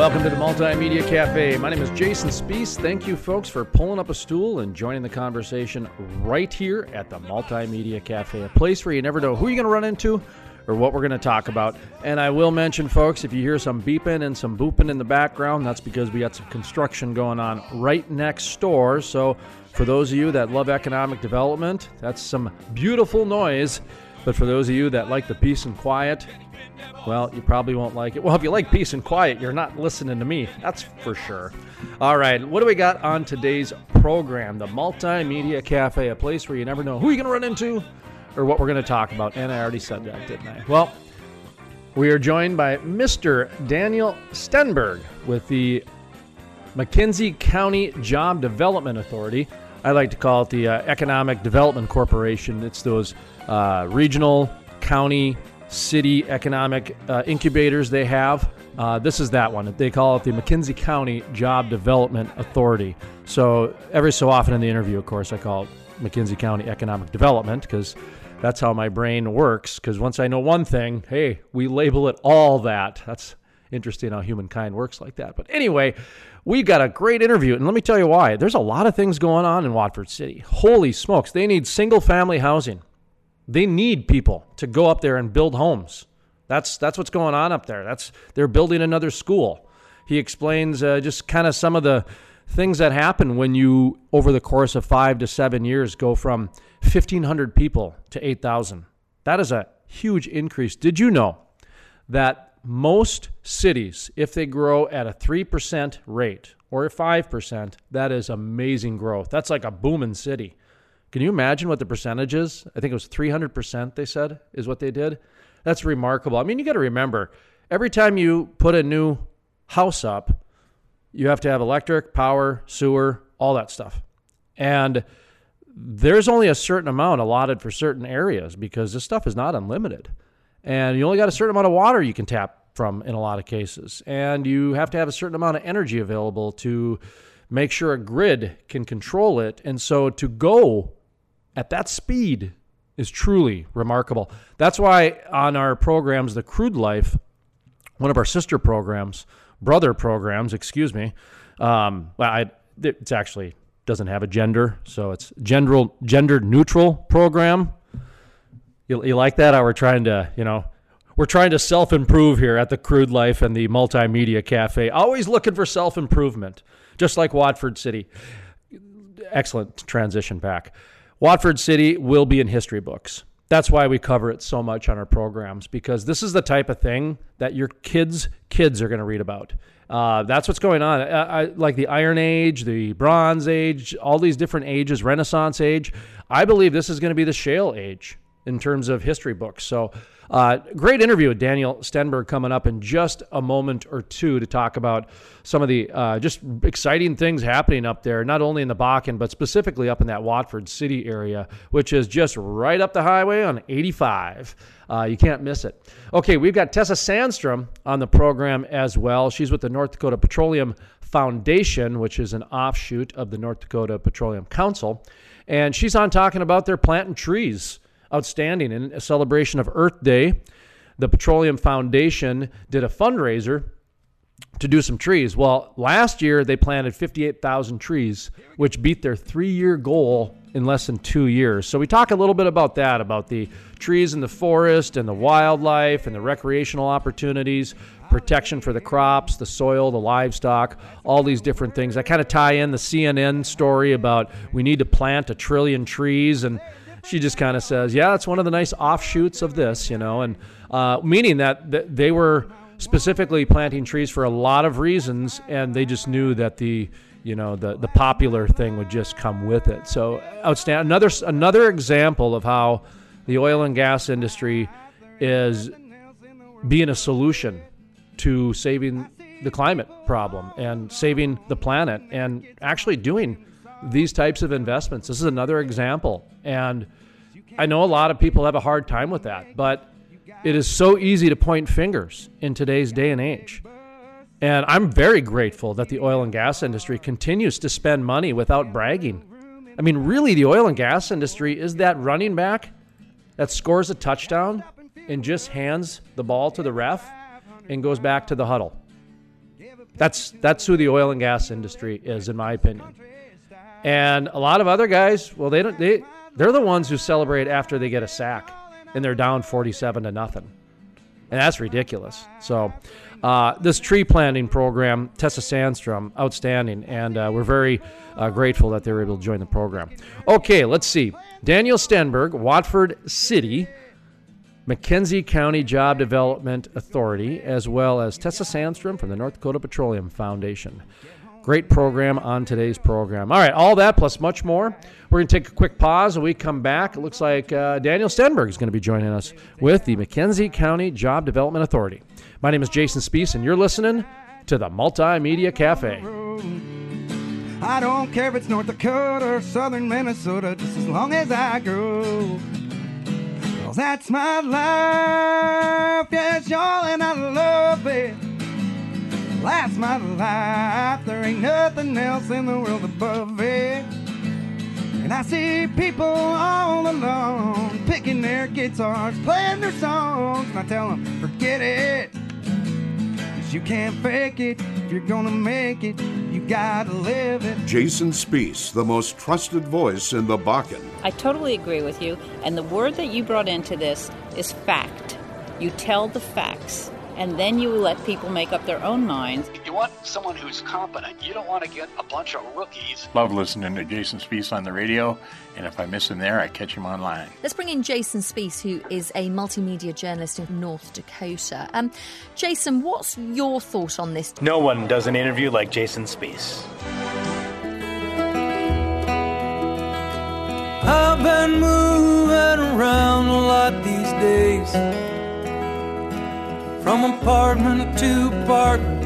Welcome to the Multimedia Cafe. My name is Jason Spees. Thank you, folks, for pulling up a stool and joining the conversation right here at the Multimedia Cafe, a place where you never know who you're going to run into or what we're going to talk about. And I will mention, folks, if you hear some beeping and some booping in the background, that's because we got some construction going on right next door. So, for those of you that love economic development, that's some beautiful noise. But for those of you that like the peace and quiet, well, you probably won't like it. Well, if you like peace and quiet, you're not listening to me. That's for sure. All right, what do we got on today's program? The Multimedia Cafe, a place where you never know who you're going to run into or what we're going to talk about. And I already said that, didn't I? Well, we are joined by Mr. Daniel Stenberg with the McKenzie County Job Development Authority. I like to call it the uh, Economic Development Corporation. It's those uh, regional, county, city economic uh, incubators they have. Uh, this is that one. They call it the McKenzie County Job Development Authority. So every so often in the interview, of course, I call it McKenzie County Economic Development because that's how my brain works. Because once I know one thing, hey, we label it all that. That's interesting how humankind works like that. But anyway, we got a great interview, and let me tell you why. There's a lot of things going on in Watford City. Holy smokes, they need single family housing. They need people to go up there and build homes. That's that's what's going on up there. That's they're building another school. He explains uh, just kind of some of the things that happen when you over the course of 5 to 7 years go from 1500 people to 8000. That is a huge increase. Did you know that most cities if they grow at a 3% rate or 5%, that is amazing growth. That's like a booming city. Can you imagine what the percentage is? I think it was 300%, they said, is what they did. That's remarkable. I mean, you got to remember every time you put a new house up, you have to have electric, power, sewer, all that stuff. And there's only a certain amount allotted for certain areas because this stuff is not unlimited. And you only got a certain amount of water you can tap from in a lot of cases. And you have to have a certain amount of energy available to make sure a grid can control it. And so to go at that speed is truly remarkable. That's why on our programs, the Crude Life, one of our sister programs, brother programs, excuse me, um, I, it's actually doesn't have a gender, so it's gender gender neutral program. You, you like that? How we're trying to, you know, we're trying to self improve here at the Crude Life and the Multimedia Cafe. Always looking for self improvement, just like Watford City. Excellent transition back. Watford City will be in history books. That's why we cover it so much on our programs because this is the type of thing that your kids' kids are going to read about. Uh, that's what's going on. I, I, like the Iron Age, the Bronze Age, all these different ages, Renaissance Age. I believe this is going to be the Shale Age in terms of history books. So uh, great interview with Daniel Stenberg coming up in just a moment or two to talk about some of the uh, just exciting things happening up there, not only in the Bakken, but specifically up in that Watford City area, which is just right up the highway on 85. Uh, you can't miss it. Okay, we've got Tessa Sandstrom on the program as well. She's with the North Dakota Petroleum Foundation, which is an offshoot of the North Dakota Petroleum Council. And she's on talking about their planting trees outstanding. In a celebration of Earth Day, the Petroleum Foundation did a fundraiser to do some trees. Well, last year they planted 58,000 trees, which beat their three year goal in less than two years. So we talk a little bit about that, about the trees in the forest and the wildlife and the recreational opportunities, protection for the crops, the soil, the livestock, all these different things. I kind of tie in the CNN story about we need to plant a trillion trees and she just kind of says, "Yeah, it's one of the nice offshoots of this," you know, and uh, meaning that, that they were specifically planting trees for a lot of reasons, and they just knew that the you know the the popular thing would just come with it. So outstanding. Another another example of how the oil and gas industry is being a solution to saving the climate problem and saving the planet and actually doing these types of investments. This is another example. And I know a lot of people have a hard time with that, but it is so easy to point fingers in today's day and age. And I'm very grateful that the oil and gas industry continues to spend money without bragging. I mean, really, the oil and gas industry is that running back that scores a touchdown and just hands the ball to the ref and goes back to the huddle. That's that's who the oil and gas industry is, in my opinion. And a lot of other guys, well, they don't they they're the ones who celebrate after they get a sack and they're down 47 to nothing. And that's ridiculous. So, uh, this tree planting program, Tessa Sandstrom, outstanding. And uh, we're very uh, grateful that they were able to join the program. Okay, let's see. Daniel Stenberg, Watford City, McKenzie County Job Development Authority, as well as Tessa Sandstrom from the North Dakota Petroleum Foundation. Great program on today's program. All right, all that plus much more. We're going to take a quick pause. When we come back, it looks like uh, Daniel Stenberg is going to be joining us with the McKenzie County Job Development Authority. My name is Jason Spees, and you're listening to the Multimedia Cafe. I don't care if it's North Dakota or southern Minnesota, just as long as I go. Cause that's my life, yes, y'all, and I love it. That's my life. There ain't nothing else in the world above it. And I see people all alone picking their guitars, playing their songs. And I tell them, forget it. Cause you can't fake it. If you're gonna make it, you gotta live it. Jason Spees, the most trusted voice in the Bakken. I totally agree with you. And the word that you brought into this is fact. You tell the facts and then you let people make up their own minds. If you want someone who's competent. You don't want to get a bunch of rookies. Love listening to Jason Spees on the radio, and if I miss him there, I catch him online. Let's bring in Jason Spees, who is a multimedia journalist in North Dakota. Um, Jason, what's your thought on this? No one does an interview like Jason Spees. I've been moving around a lot these days from apartment to apartment,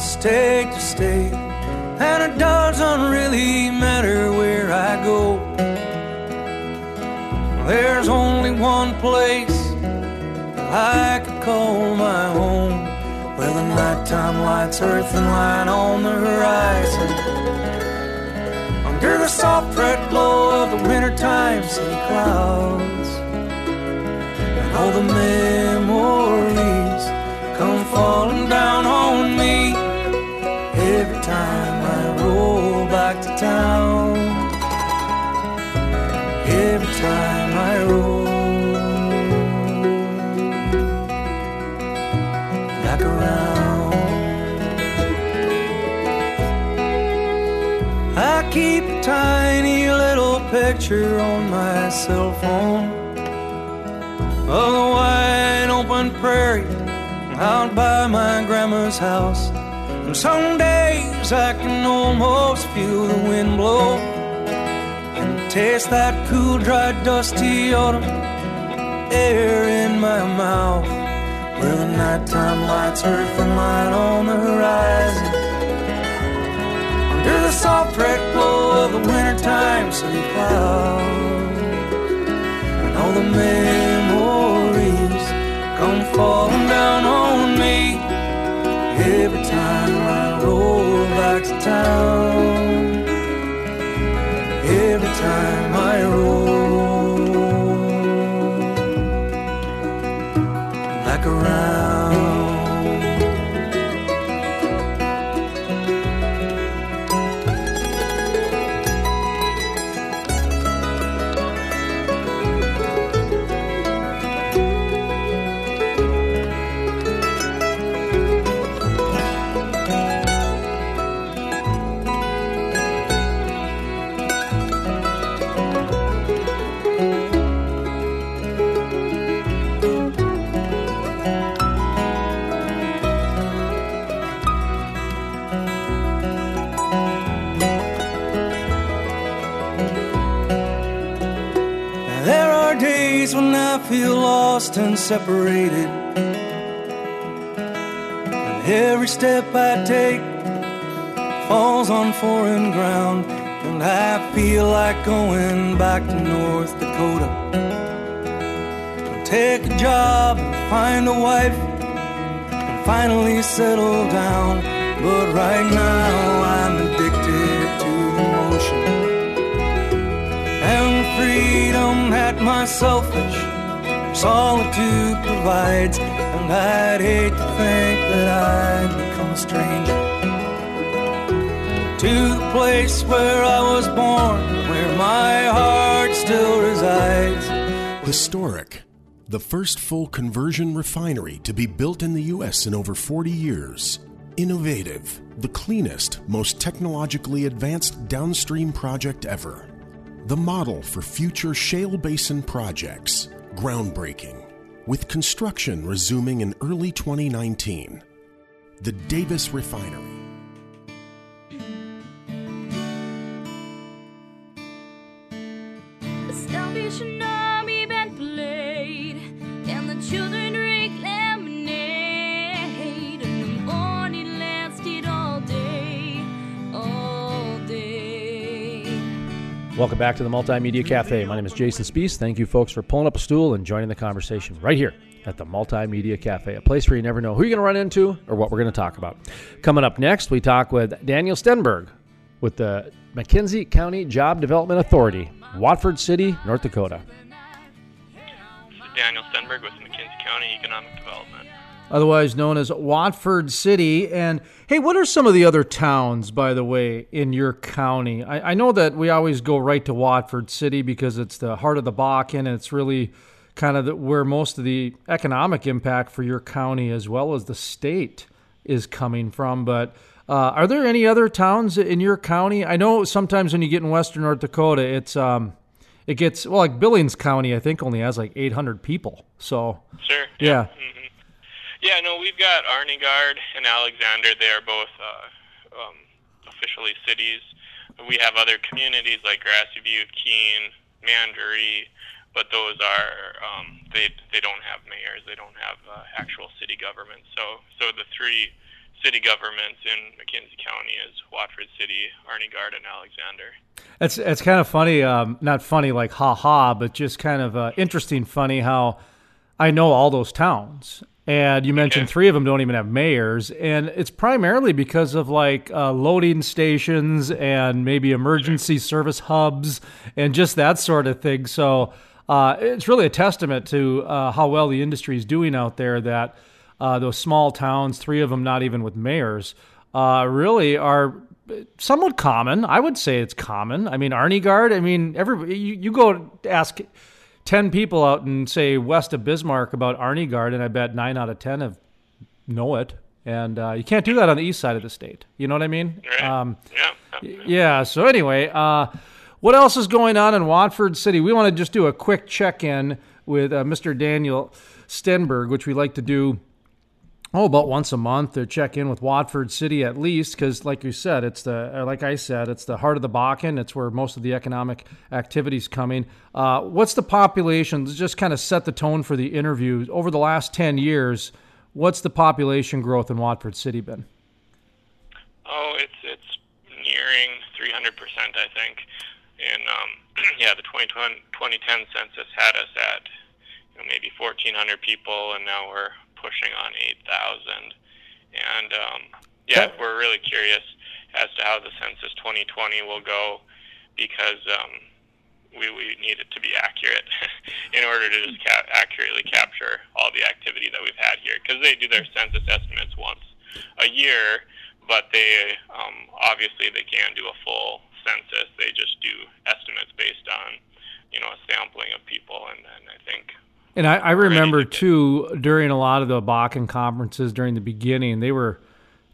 state to state, and it doesn't really matter where I go. There's only one place I could call my home, where the nighttime lights earth and line on the horizon. Under the soft red glow of the wintertime city clouds all the memories come falling down on me. Every time I roll back to town. Every time I roll back around, I keep a tiny little picture on my cell phone of the wide open prairie out by my grandma's house. And some days I can almost feel the wind blow and taste that cool, dry, dusty autumn air in my mouth. Where the nighttime lights earth and light on the horizon. Under the soft red glow of the wintertime city clouds. And all the memories come falling down on me every time I roll back to town. Every time I roll lost and separated. And Every step I take falls on foreign ground, and I feel like going back to North Dakota. Take a job find a wife and finally settle down. But right now I'm addicted to the motion and freedom that my selfish solitude provides. And I'd hate to think that I'd become a stranger to the place where I was born, where my heart still resides. Historic. The first full conversion refinery to be built in the U.S. in over 40 years. Innovative. The cleanest, most technologically advanced downstream project ever. The model for future shale basin projects. Groundbreaking. With construction resuming in early 2019. The Davis Refinery. Welcome back to the Multimedia Cafe. My name is Jason Spees. Thank you, folks, for pulling up a stool and joining the conversation right here at the Multimedia Cafe, a place where you never know who you're going to run into or what we're going to talk about. Coming up next, we talk with Daniel Stenberg with the McKenzie County Job Development Authority, Watford City, North Dakota. Daniel Stenberg with McKenzie County Economic Development. Otherwise known as Watford City. And hey, what are some of the other towns, by the way, in your county? I, I know that we always go right to Watford City because it's the heart of the Bakken and it's really kind of the, where most of the economic impact for your county as well as the state is coming from. But uh, are there any other towns in your county? I know sometimes when you get in western North Dakota, it's um, it gets well like Billings County. I think only has like 800 people. So Sure. yeah, hmm Yeah, no, we've got Arnegard and Alexander. They are both uh, um, officially cities. We have other communities like Grassy Butte, Keene, Mandaree, but those are um, they they don't have mayors. They don't have uh, actual city governments. So so the three city governments in McKenzie County is Watford City, Arnegard, and Alexander. It's it's kind of funny, um, not funny like ha ha, but just kind of uh, interesting, funny how I know all those towns. And you mentioned three of them don't even have mayors, and it's primarily because of like uh, loading stations and maybe emergency service hubs and just that sort of thing. So uh, it's really a testament to uh, how well the industry is doing out there. That uh, those small towns, three of them not even with mayors, uh, really are somewhat common. I would say it's common. I mean, Arnegard. I mean, every you, you go ask ten people out in, say west of Bismarck about Arnegard, and I bet nine out of ten have know it. And uh, you can't do that on the east side of the state. You know what I mean? Um, yeah. Yeah. So anyway, uh, what else is going on in Watford City? We want to just do a quick check-in with uh, Mr. Daniel Stenberg, which we like to do oh about once a month to check in with Watford City at least because like you said it's the like I said it's the heart of the Bakken. It's where most of the economic activities coming. Uh, what's the population just kind of set the tone for the interview. Over the last 10 years what's the population growth in Watford City been? Oh, it's it's nearing 300 percent, I think. And um, yeah, the 2020, 2010 census had us at you know, maybe 1,400 people, and now we're pushing on 8,000. And um, yeah, we're really curious as to how the census 2020 will go because um, we, we need it to be accurate in order to just ca- accurately capture all the activity that we've had here. Because they do their census estimates once a year, but they um, obviously they can't do a full census. They just do estimates based on you know a sampling of people, and, and I think And I, I remember too during a lot of the Bakken conferences during the beginning, they were,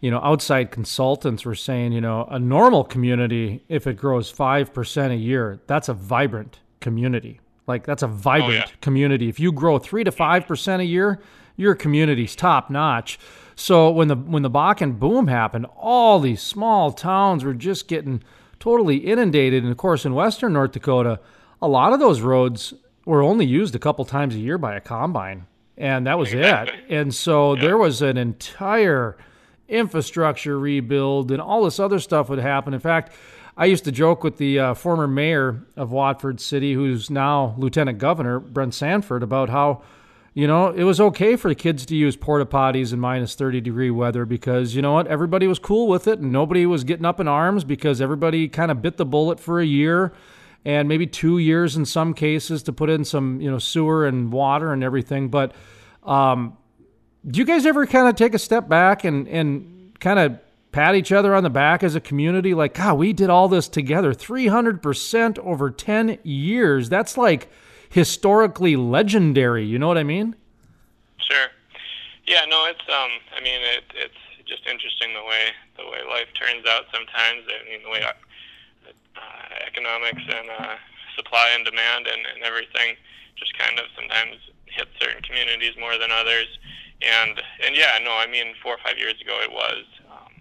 you know, outside consultants were saying, you know, a normal community, if it grows five percent a year, that's a vibrant community. Like that's a oh, vibrant community. If you grow three to five percent a year, your community's top notch. So when the when the Bakken boom happened, all these small towns were just getting totally inundated. And of course, in western North Dakota, a lot of those roads were only used a couple times a year by a combine, and that was it. And so there was an entire infrastructure rebuild and all this other stuff would happen. In fact, I used to joke with the uh, former mayor of Watford City, who's now Lieutenant Governor, Brent Sanford, about how, you know, it was okay for the kids to use porta potties in minus 30 degree weather because, you know what, everybody was cool with it and nobody was getting up in arms because everybody kind of bit the bullet for a year and maybe two years in some cases to put in some, you know, sewer and water and everything. But um, do you guys ever kind of take a step back and, and kind of pat each other on the back as a community like god we did all this together 300% over 10 years that's like historically legendary you know what i mean Sure. Yeah, no, it's um I mean it it's just interesting the way the way life turns out sometimes. I mean the way uh, economics and uh, supply and demand and, and everything just kind of sometimes hit certain communities more than others. And and yeah, no, I mean four or five years ago it was um,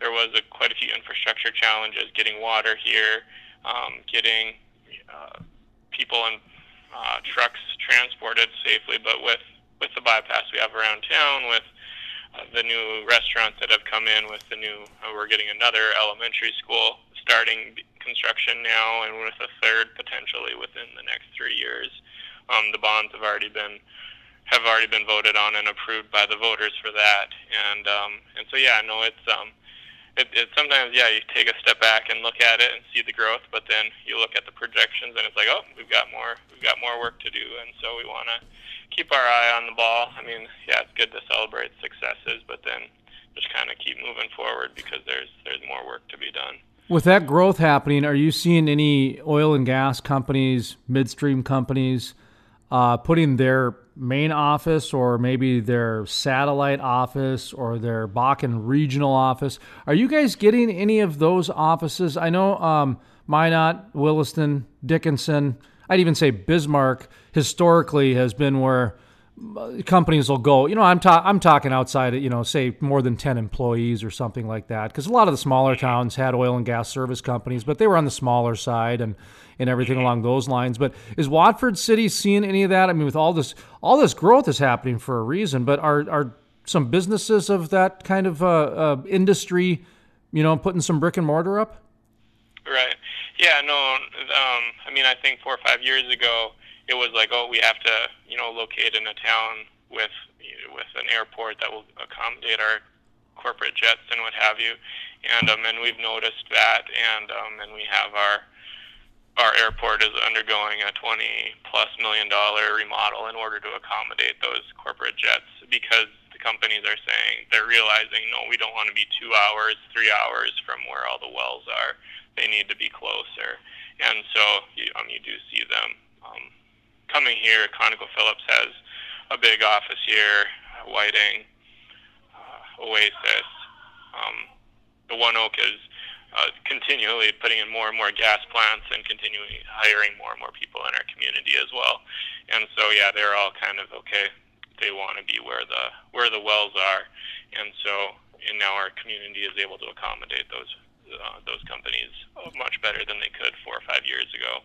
there was a, quite a few infrastructure challenges getting water here, um, getting uh, people and uh, trucks transported safely, but with with the bypass we have around town, with uh, the new restaurants that have come in, with the new uh, we're getting another elementary school starting construction now, and with a third potentially within the next three years. Um, the bonds have already been have already been voted on and approved by the voters for that, and um, and so yeah, no, it's um, it, it sometimes yeah you take a step back and look at it and see the growth, but then you look at the projections and it's like oh we've got more we've got more work to do, and so we want to keep our eye on the ball. I mean yeah it's good to celebrate successes, but then just kind of keep moving forward because there's there's more work to be done. With that growth happening, are you seeing any oil and gas companies, midstream companies, uh, putting their main office or maybe their satellite office or their Bakken regional office? Are you guys getting any of those offices? I know um, Minot, Williston, Dickinson, I'd even say Bismarck historically has been where companies will go. You know, I'm ta- I'm talking outside of you know, say more than ten employees or something like that. Because a lot of the smaller towns had oil and gas service companies, but they were on the smaller side and and everything along those lines. But is Watford City seeing any of that? I mean, with all this all this growth is happening for a reason. But are are some businesses of that kind of uh, uh, industry, you know, putting some brick and mortar up? Right. Yeah. No. Um, I mean, I think four or five years ago it was like, oh, we have to, you know, locate in a town with with an airport that will accommodate our corporate jets and what have you, and um, and we've noticed that, and um, and we have our our airport is undergoing a 20 plus million dollar remodel in order to accommodate those corporate jets because the companies are saying they're realizing no, we don't want to be two hours, three hours from where all the wells are. They need to be closer, and so you, um, you do see them um, coming here, ConocoPhillips has a big office here, Whiting, uh, Oasis. Um, the ONEOK is uh, continually putting in more and more gas plants and continually hiring more and more people in our community as well. And so, yeah, they're all kind of okay. They want to be where the where the wells are, and so and now our community is able to accommodate those uh, those companies much better than they could four or five years ago.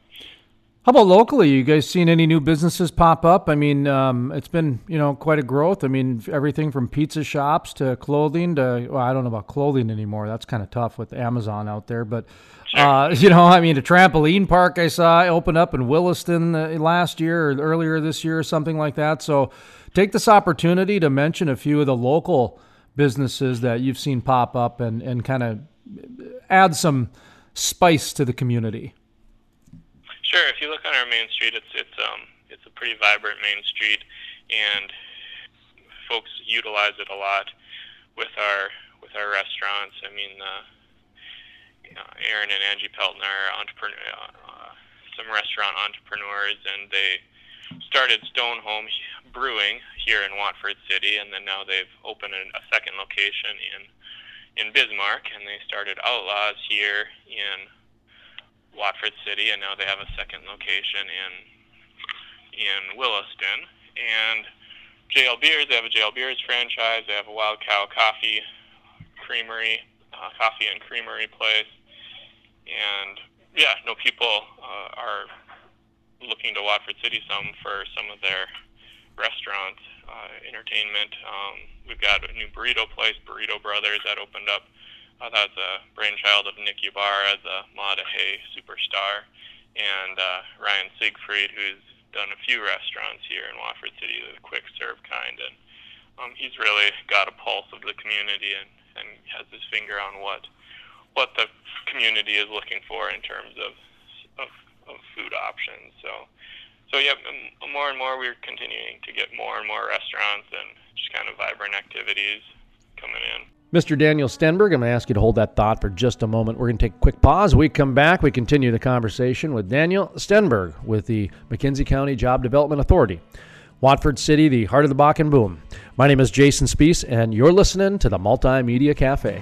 How about locally? You guys seen any new businesses pop up? I mean, um, it's been you know quite a growth. I mean, everything from pizza shops to clothing to well, I don't know about clothing anymore. That's kind of tough with Amazon out there. But uh, you know, I mean, a trampoline park I saw open up in Williston uh, last year or earlier this year or something like that. So, take this opportunity to mention a few of the local businesses that you've seen pop up and and kind of add some spice to the community. Sure. If you look on our main street, it's it's um it's a pretty vibrant main street, and folks utilize it a lot with our with our restaurants. I mean, uh, you know, Aaron and Angie Pelton are entrepreneur, uh, some restaurant entrepreneurs, and they started Stonehome Brewing here in Watford City, and then now they've opened a second location in in Bismarck, and they started Outlaws here in Watford City, and now they have a second location in in Williston. And JL Beers, they have a JL Beers franchise. They have a Wild Cow Coffee Creamery, uh, coffee and creamery place. And yeah, no people uh, are looking to Watford City some for some of their restaurant uh, entertainment. Um, we've got a new burrito place, Burrito Brothers, that opened up. Uh, that's a brainchild of Nick Ybarra, the Mata Hay superstar, and uh, Ryan Siegfried, who's done a few restaurants here in Watford City, the quick serve kind, and um, he's really got a pulse of the community and, and has his finger on what what the community is looking for in terms of of, of food options. So so yeah, more and more we're continuing to get more and more restaurants and just kind of vibrant activities coming in. Mr. Daniel Stenberg, I'm going to ask you to hold that thought for just a moment. We're going to take a quick pause. We come back, we continue the conversation with Daniel Stenberg with the McKenzie County Job Development Authority. Watford City, the heart of the Bakken boom. My name is Jason Spees, and you're listening to the Multimedia Cafe.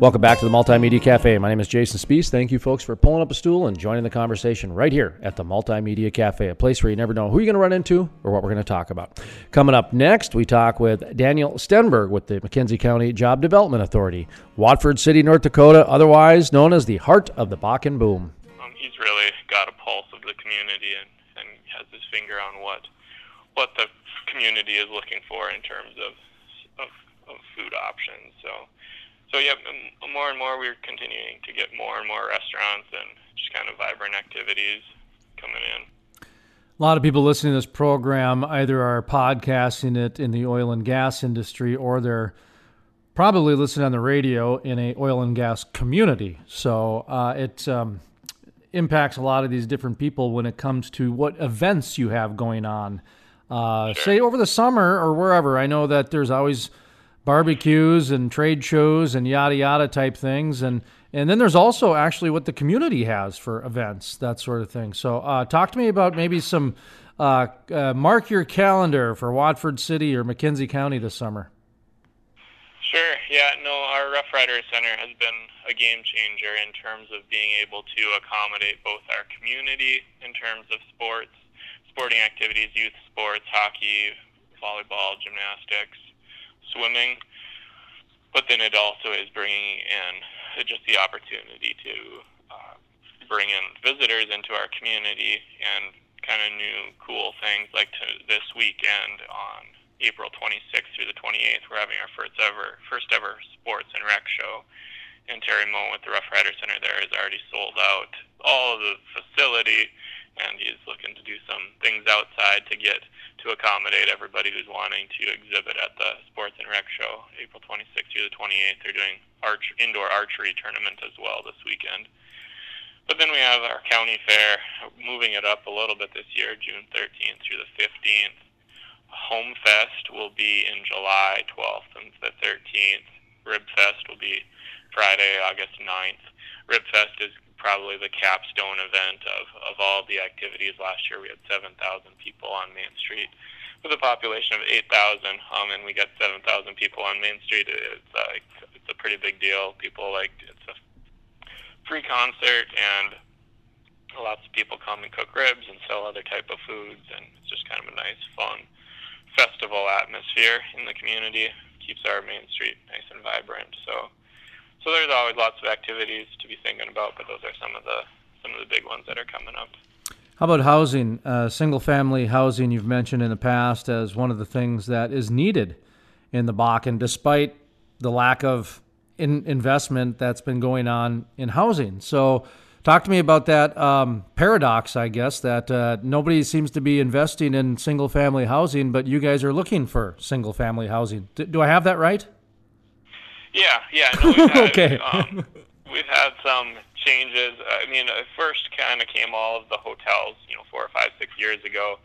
Welcome back to the Multimedia Cafe. My name is Jason Spees. Thank you, folks, for pulling up a stool and joining the conversation right here at the Multimedia Cafe, a place where you never know who you're going to run into or what we're going to talk about. Coming up next, we talk with Daniel Stenberg with the McKenzie County Job Development Authority, Watford City, North Dakota, otherwise known as the heart of the Bakken boom. Um, he's really got a pulse of the community and, and has his finger on what what the community is looking for in terms of of, of food options. So so yeah, more and more we're continuing to get more and more restaurants and just kind of vibrant activities coming in. A lot of people listening to this program either are podcasting it in the oil and gas industry or they're probably listening on the radio in a oil and gas community. So uh, it um, impacts a lot of these different people when it comes to what events you have going on. Uh, sure. Say over the summer or wherever. I know that there's always barbecues and trade shows and yada yada type things. And and then there's also actually what the community has for events that sort of thing. So uh, talk to me about maybe some uh, uh, mark your calendar for watford city or mckenzie county this summer. Sure. Yeah no our rough rider center has been a game changer in terms of being able to accommodate both our community in terms of sports sporting activities youth sports hockey volleyball gymnastics swimming, but then it also is bringing in just the opportunity to uh, bring in visitors into our community and kind of new cool things like to this weekend on April 26th through the 28th, we're having our first ever first ever sports and rec show. And Terry Moe at the Rough Rider Center there is already sold out all of the facility, and he's looking to do some things outside to get to accommodate everybody who's wanting to exhibit at the Sports and Rec Show, April 26th through the 28th. They're doing arch indoor archery tournament as well this weekend. But then we have our county fair, moving it up a little bit this year, June 13th through the 15th. Home Fest will be in July 12th and the 13th. Rib Fest will be Friday, August 9th. Rib Fest is probably the capstone event of, of all the activities. Last year we had 7,000 people on Main Street with a population of 8,000, um, and we got 7,000 people on Main Street. It's, uh, it's a pretty big deal. People like it's a free concert, and lots of people come and cook ribs and sell other type of foods, and it's just kind of a nice, fun festival atmosphere in the community. Keeps our Main Street nice and vibrant. So so there's always lots of activities to be thinking about, but those are some of the some of the big ones that are coming up. How about housing? Uh, single family housing, you've mentioned in the past as one of the things that is needed in the Bakken, despite the lack of in investment that's been going on in housing. So, talk to me about that um, paradox, I guess, that uh, nobody seems to be investing in single family housing, but you guys are looking for single family housing. D- do I have that right? Yeah, yeah. No, we've had, Okay. Um, we've had some changes. I mean, at first kind of came all of the hotels, you know, four or five, six years ago,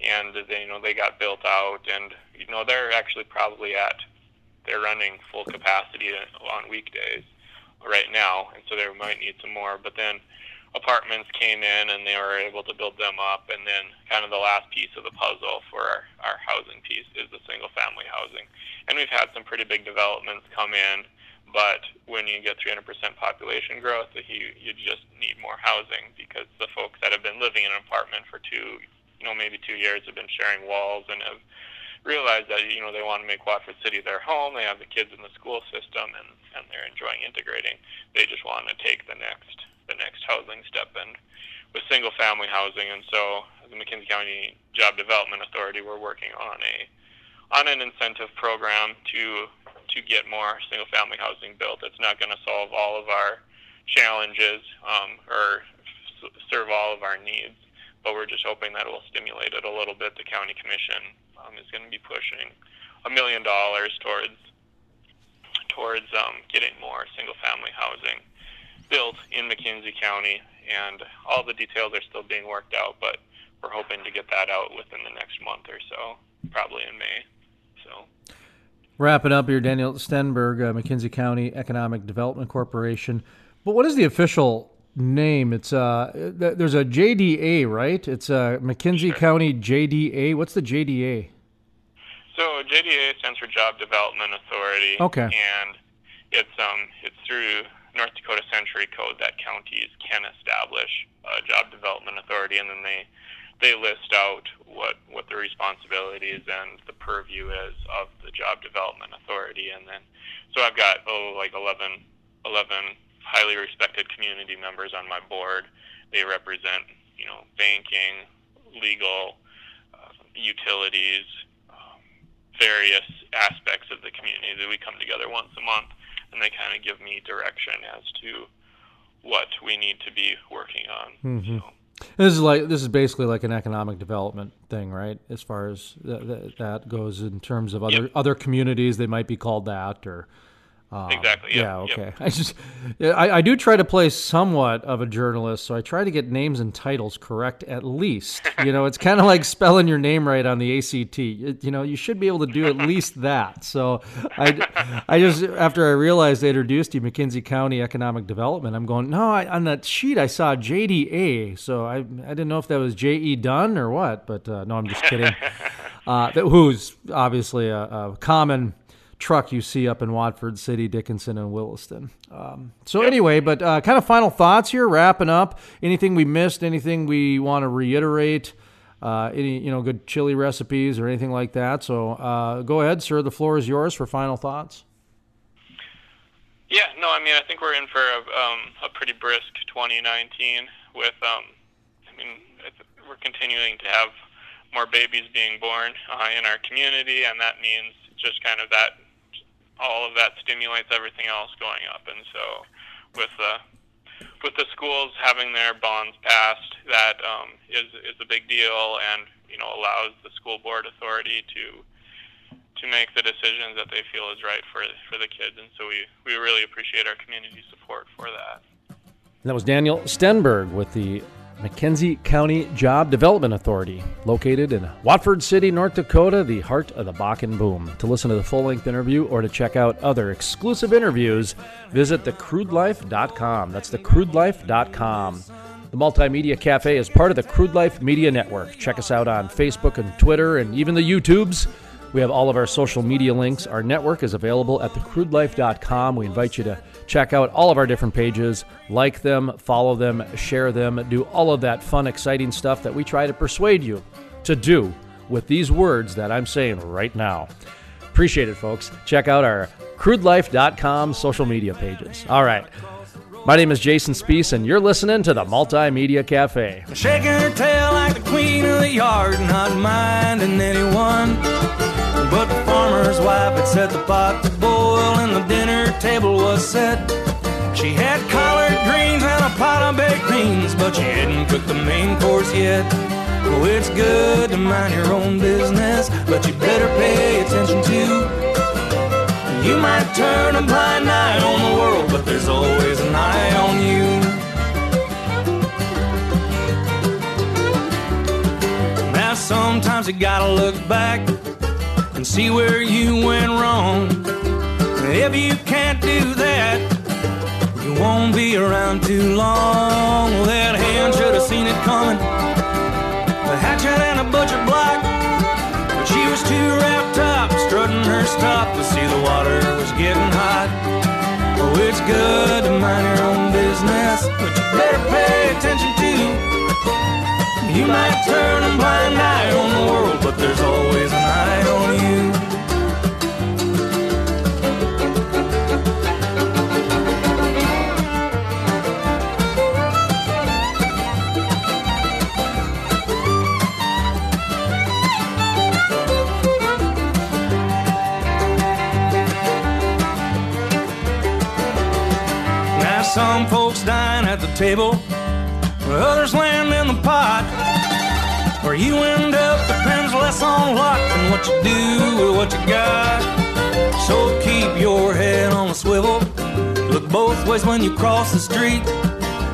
and they, you know they got built out, and you know they're actually probably at they're running full capacity on weekdays right now, and so they might need some more. But then apartments came in, and they were able to build them up, and then kind of the last piece of the puzzle for our, our housing piece is the single family housing, and we've had some pretty big developments come in. But when you get 300% population growth, you you just need more housing because the folks that have been living in an apartment for two, you know, maybe two years have been sharing walls and have realized that you know they want to make Watford City their home. They have the kids in the school system and and they're enjoying integrating. They just want to take the next the next housing step and with single family housing. And so the McKenzie County Job Development Authority, we're working on a on an incentive program to to get more single family housing built. It's not going to solve all of our challenges um, or s- serve all of our needs, but we're just hoping that it will stimulate it a little bit. The county commission um, is going to be pushing a million dollars towards towards um, getting more single family housing built in McKenzie County, and all the details are still being worked out, but we're hoping to get that out within the next month or so, probably in May. So. Wrapping up here, Daniel Stenberg, uh, McKenzie County Economic Development Corporation. But what is the official name? It's uh, th- there's a JDA, right? It's uh, McKenzie County JDA. What's the JDA? So JDA stands for Job Development Authority. Okay. And it's um it's through North Dakota Century Code that counties can establish a job development authority, and then they they list out what what the responsibilities and the purview is of the job development authority, and then so I've got oh like 11, 11 highly respected community members on my board. They represent you know banking, legal, uh, utilities, um, various aspects of the community that we come together once a month, and they kind of give me direction as to what we need to be working on. Mm-hmm. This is like this is basically like an economic development thing, right? As far as th- th- that goes, in terms of other other communities, they might be called that, or um, Exactly, Yeah. yep, Okay. yep. I just I, I do try to play somewhat of a journalist, so I try to get names and titles correct at least. You know, it's kind of like spelling your name right on the ACT. It- you know, you should be able to do at least that. So I, I just after I realized they introduced you McKenzie County Economic Development, I'm going no. I, on that sheet I saw JDA, so I I didn't know if that was JE Dunn or what. But uh, no, I'm just kidding. uh, that, who's obviously a, a common truck you see up in Watford City, Dickinson, and Williston. Um, so anyway, but uh, kind of final thoughts here, wrapping up. Anything we missed? Anything we want to reiterate? Uh, any you know good chili recipes or anything like that? So uh, go ahead, sir. The floor is yours for final thoughts. Yeah, no, I mean, I think we're in for a, um, a pretty brisk 2019 with, um, I mean, we're continuing to have more babies being born uh, in our community, and that means just kind of that, all of that stimulates everything else going up. And so with the, with the schools having their bonds passed, that um, is, is a big deal and, you know, allows the school board authority to to make the decisions that they feel is right for for the kids, and so we we really appreciate our community support for that. That was Daniel Stenberg with the McKenzie County Job Development Authority, located in Watford City, North Dakota, the heart of the Bakken boom. To listen to the full length interview or to check out other exclusive interviews, visit thecrudelife.com. That's thecrudelife.com. The Multimedia Cafe is part of the Crude Life Media Network. Check us out on Facebook and Twitter and even the YouTubes. We have all of our social media links. Our network is available at thecrudelife.com. We invite you to check out all of our different pages, like them, follow them, share them, do all of that fun, exciting stuff that we try to persuade you to do with these words that I'm saying right now. Appreciate it, folks. Check out our crudelife.com social media pages. All right. My name is Jason Spees, and you're listening to the Multimedia Cafe. Shaking her tail like the queen of the yard, not minding anyone. But the farmer's wife had set the pot to boil, and the dinner table was set. She had collard greens and a pot of baked beans, but she hadn't cooked the main course yet. Oh, it's good to mind your own business, but you better pay attention to. You might turn a blind eye on the world, but there's always an eye on you. Now sometimes you gotta look back see where you went wrong. If you can't do that, you won't be around too long. That hand should have seen it coming. The hatchet and the butcher block, but she was too wrapped up, strutting her stop to see the water was getting hot. Oh, it's good to mind your own business, but you better pay attention to. You might turn a blind eye on the world, but there's always an eye on you. Now some folks dine at the table, others land in the pot. Where you end up depends less on luck than what you do with what you got. So keep your head on a swivel. Look both ways when you cross the street.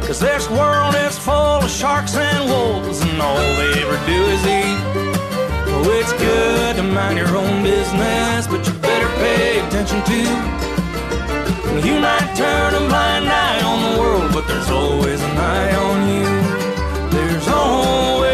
Cause this world is full of sharks and wolves, and all they ever do is eat. Oh, it's good to mind your own business, but you better pay attention to. You might turn a blind eye on the world, but there's always an eye on you. There's always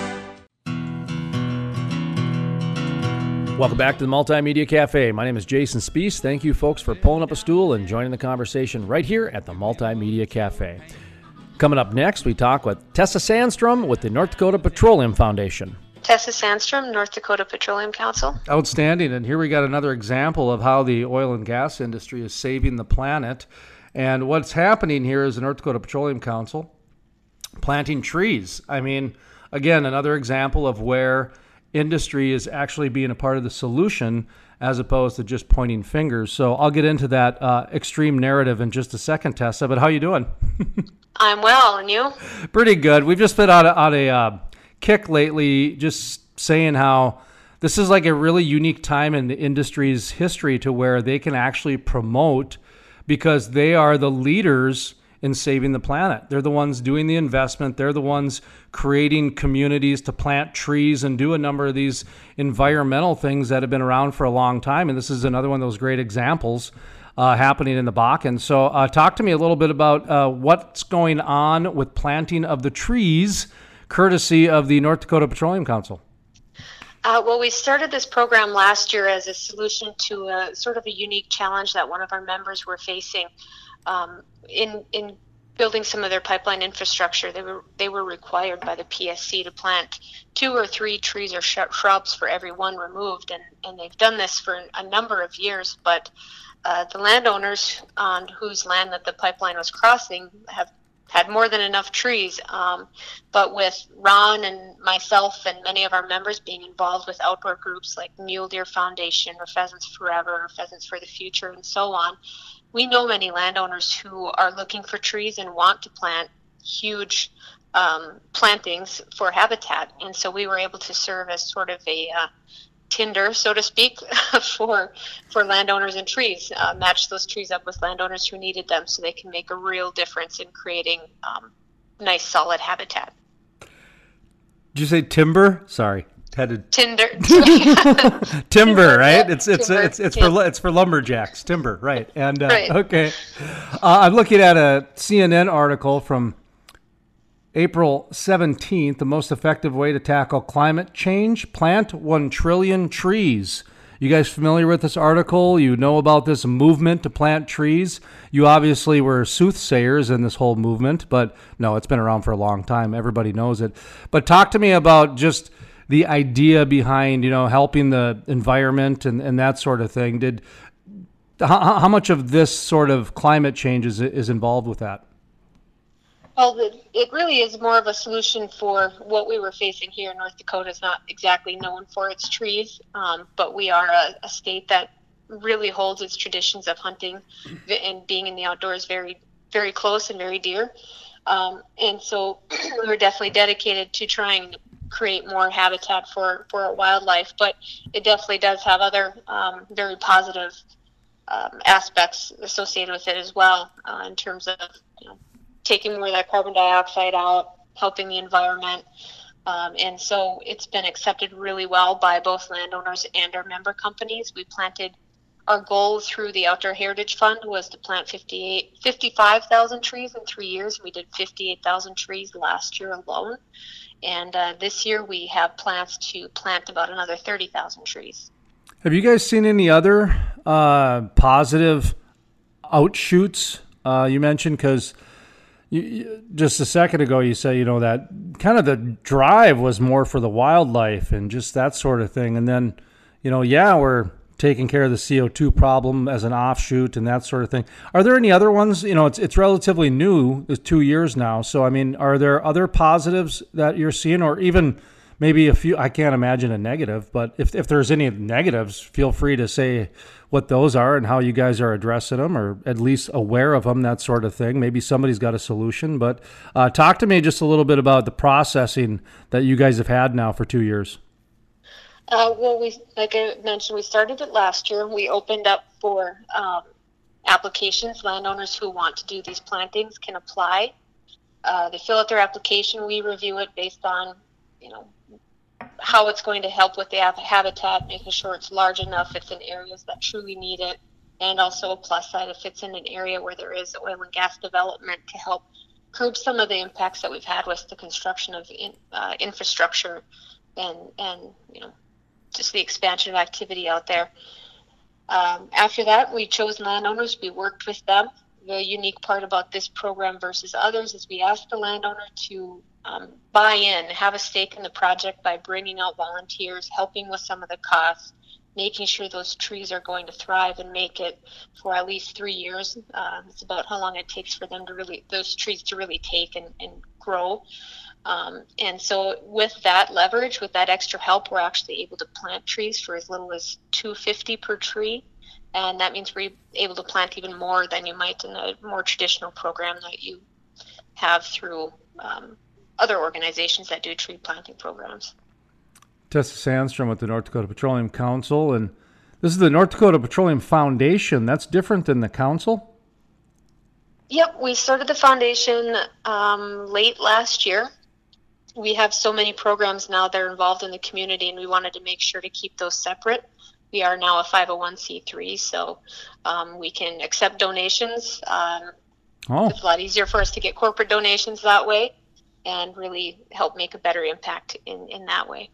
Welcome back to the Multimedia Cafe. My name is Jason Spiess. Thank you, folks, for pulling up a stool and joining the conversation right here at the Multimedia Cafe. Coming up next, we talk with Tessa Sandstrom with the North Dakota Petroleum Foundation. Tessa Sandstrom, North Dakota Petroleum Council. Outstanding. And here we got another example of how the oil and gas industry is saving the planet. And what's happening here is the North Dakota Petroleum Council planting trees. I mean, again, another example of where industry is actually being a part of the solution as opposed to just pointing fingers. So I'll get into that uh, extreme narrative in just a second, Tessa. But how you doing? I'm well, and you? Pretty good. We've just been on a, on a uh, kick lately, just saying how this is like a really unique time in the industry's history to where they can actually promote because they are the leaders in saving the planet. They're the ones doing the investment. They're the ones creating communities to plant trees and do a number of these environmental things that have been around for a long time. And this is another one of those great examples uh, happening in the Bakken. So, uh, talk to me a little bit about uh, what's going on with planting of the trees, courtesy of the North Dakota Petroleum Council. Uh, well, we started this program last year as a solution to a sort of a unique challenge that one of our members were facing um, in in building some of their pipeline infrastructure. They were they were required by the PSC to plant two or three trees or sh- shrubs for every one removed, and and they've done this for a number of years. But uh, the landowners on whose land that the pipeline was crossing have had more than enough trees. Um, but with Ron and myself and many of our members being involved with outdoor groups like Mule Deer Foundation or Pheasants Forever or Pheasants for the Future and so on, we know many landowners who are looking for trees and want to plant huge um, plantings for habitat. And so we were able to serve as sort of a uh, Tinder, so to speak, for for landowners and trees. Uh, match those trees up with landowners who needed them, so they can make a real difference in creating um, nice, solid habitat. Did you say timber? Sorry, had to Tinder. timber, right? It's it's Timber, it's it's yeah. for it's for lumberjacks. Timber, right? And uh, Right. okay, uh, I'm looking at a CNN article from April 17th. The most effective way to tackle climate change: plant one trillion trees. You guys familiar with this article? You know about this movement to plant trees. You obviously were soothsayers in this whole movement, but no, it's been around for a long time. Everybody knows it. But talk to me about just the idea behind, you know, helping the environment and, and that sort of thing. Did how, how much of this sort of climate change is, is involved with that? Well, it really is more of a solution for what we were facing here. in North Dakota is not exactly known for its trees, um, but we are a, a state that really holds its traditions of hunting and being in the outdoors very, very close and very dear. Um, and so we were definitely dedicated to trying create more habitat for, for wildlife, but it definitely does have other um, very positive um, aspects associated with it as well uh, in terms of you know, taking more of that carbon dioxide out, helping the environment. Um, and so it's been accepted really well by both landowners and our member companies. We planted our goal through the Outdoor Heritage Fund was to plant 58, 55,000 trees in three years. We did 58,000 trees last year alone. And uh, this year we have plans to plant about another 30,000 trees. Have you guys seen any other uh, positive outshoots uh, you mentioned? Because just a second ago, you said, you know, that kind of the drive was more for the wildlife and just that sort of thing. And then, you know, yeah, we're taking care of the CO2 problem as an offshoot and that sort of thing. Are there any other ones? You know, it's, it's relatively new, it's two years now. So, I mean, are there other positives that you're seeing or even maybe a few? I can't imagine a negative, but if, if there's any negatives, feel free to say what those are and how you guys are addressing them or at least aware of them, that sort of thing. Maybe somebody's got a solution, but uh, talk to me just a little bit about the processing that you guys have had now for two years. Uh, well, we like I mentioned, we started it last year. We opened up for um, applications. Landowners who want to do these plantings can apply. Uh, they fill out their application. We review it based on, you know, how it's going to help with the habitat, making sure it's large enough. It's in areas that truly need it, and also a plus side if it's in an area where there is oil and gas development to help curb some of the impacts that we've had with the construction of in, uh, infrastructure and and you know just the expansion of activity out there. Um, after that, we chose landowners. We worked with them. The unique part about this program versus others is we asked the landowner to um, buy in, have a stake in the project by bringing out volunteers, helping with some of the costs, making sure those trees are going to thrive and make it for at least three years. Uh, it's about how long it takes for them to really, those trees to really take and, and grow. Um, and so with that leverage, with that extra help, we're actually able to plant trees for as little as 250 per tree. And that means we're able to plant even more than you might in a more traditional program that you have through um, other organizations that do tree planting programs. Tessa Sandstrom with the North Dakota Petroleum Council, and this is the North Dakota Petroleum Foundation. That's different than the council. Yep, we started the foundation um, late last year. We have so many programs now that are involved in the community, and we wanted to make sure to keep those separate. We are now a 501c3, so um, we can accept donations. Um, Oh. It's a lot easier for us to get corporate donations that way and really help make a better impact in, in that way.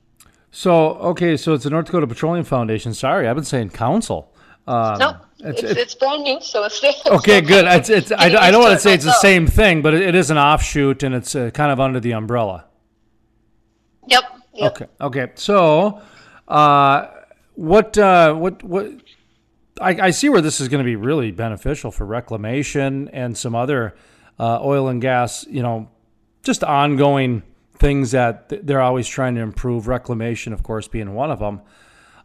So, okay, so it's the North Dakota Petroleum Foundation. Sorry, I've been saying council. Um, no, it's, it's, brand new, so it's okay, good. It's, it's, I, I don't want to to say it's the same thing, but it, it is an offshoot and it's uh, kind of under the umbrella. Yep. Okay. Okay. So, uh, what, uh, what, what, I, I see where this is going to be really beneficial for reclamation and some other uh, oil and gas, you know, just ongoing things that they're always trying to improve. Reclamation, of course, being one of them.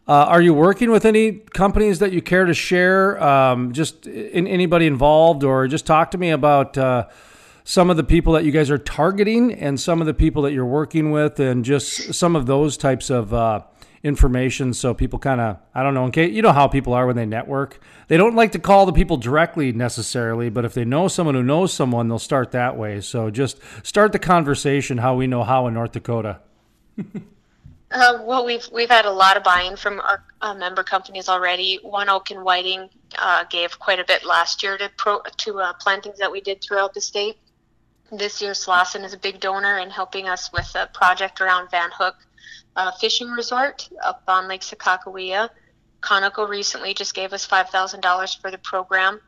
Uh, are you working with any companies that you care to share? Um, just in, anybody involved, or just talk to me about uh, some of the people that you guys are targeting and some of the people that you're working with, and just some of those types of uh, information. So people kind of, I don't know, case, you know how people are when they network. They don't like to call the people directly necessarily, but if they know someone who knows someone, they'll start that way. So just start the conversation how we know how in North Dakota. Uh, well, we've we've had a lot of buy-in from our uh, member companies already. ONEOK and Whiting uh, gave quite a bit last year to pro, to uh, plantings that we did throughout the state. This year, Slawson is a big donor in helping us with a project around Van Hook uh, Fishing Resort up on Lake Sakakawea. Conoco recently just gave us five thousand dollars for the program,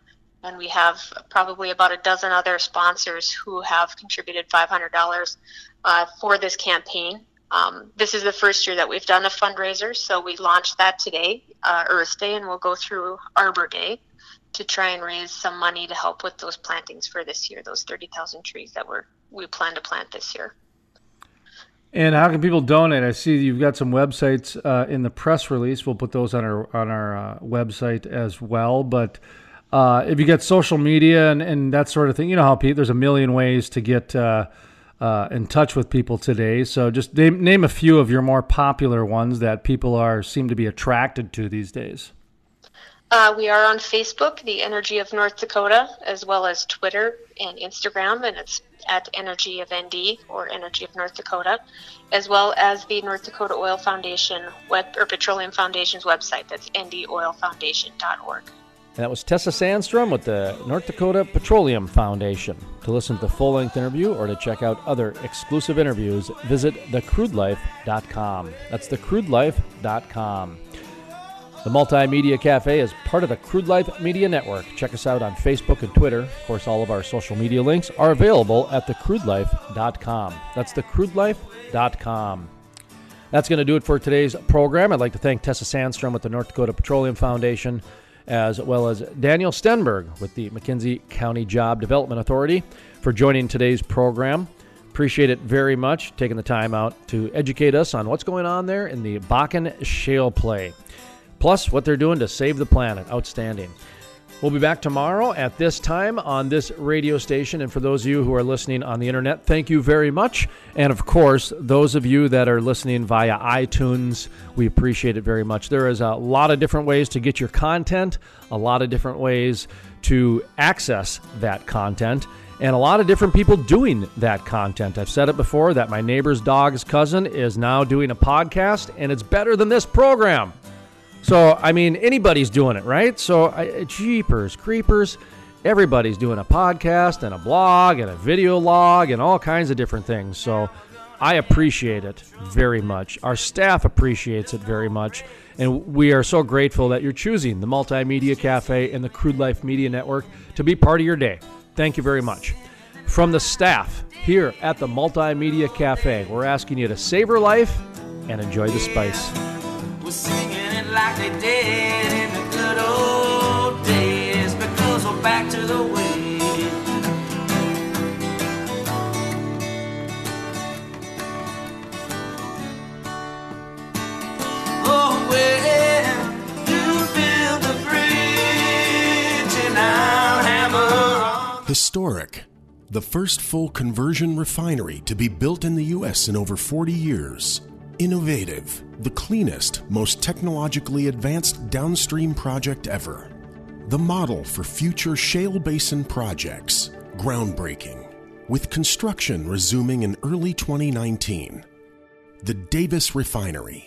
and we have probably about a dozen other sponsors who have contributed five hundred dollars uh, for this campaign. Um, this is the first year that we've done a fundraiser, so we launched that today, uh, Earth Day, and we'll go through Arbor Day to try and raise some money to help with those plantings for this year, those 30,000 trees that we're, we plan to plant this year. And how can people donate? I see you've got some websites uh, in the press release. We'll put those on our on our uh, website as well. But uh, if you get social media and, and that sort of thing, you know how Pete, there's a million ways to get uh, uh, in touch with people today. So just name, name a few of your more popular ones that people are seem to be attracted to these days. Uh, we are on Facebook, the Energy of North Dakota, as well as Twitter and Instagram, and it's at Energy of ND or Energy of North Dakota, as well as the North Dakota Oil Foundation web or Petroleum Foundation's website. That's ndoilfoundation.org. And that was Tessa Sandstrom with the North Dakota Petroleum Foundation. To listen to the full length interview or to check out other exclusive interviews, visit thecrudelife.com. That's thecrudelife.com. The Multimedia Cafe is part of the Crude Life Media Network. Check us out on Facebook and Twitter. Of course, all of our social media links are available at thecrudelife.com. That's thecrudelife.com. That's going to do it for today's program. I'd like to thank Tessa Sandstrom with the North Dakota Petroleum Foundation as well as Daniel Stenberg with the McKenzie County Job Development Authority for joining today's program. Appreciate it very much, taking the time out to educate us on what's going on there in the Bakken Shale Play. Plus, what they're doing to save the planet. Outstanding. We'll be back tomorrow at this time on this radio station. And for those of you who are listening on the internet, thank you very much. And of course, those of you that are listening via iTunes, we appreciate it very much. There is a lot of different ways to get your content, a lot of different ways to access that content, and a lot of different people doing that content. I've said it before that my neighbor's dog's cousin is now doing a podcast, and it's better than this program. So, I mean, anybody's doing it, right? So, I, jeepers, creepers, everybody's doing a podcast and a blog and a video log and all kinds of different things. So, I appreciate it very much. Our staff appreciates it very much. And we are so grateful that you're choosing the Multimedia Cafe and the Crude Life Media Network to be part of your day. Thank you very much. From the staff here at the Multimedia Cafe, we're asking you to savor life and enjoy the spice like they did in the good old days because we're back to the way. Oh, Historic. The first full conversion refinery to be built in the U.S. in over 40 years. Innovative, the cleanest, most technologically advanced downstream project ever. The model for future shale basin projects. Groundbreaking. With construction resuming in early 2019. The Davis Refinery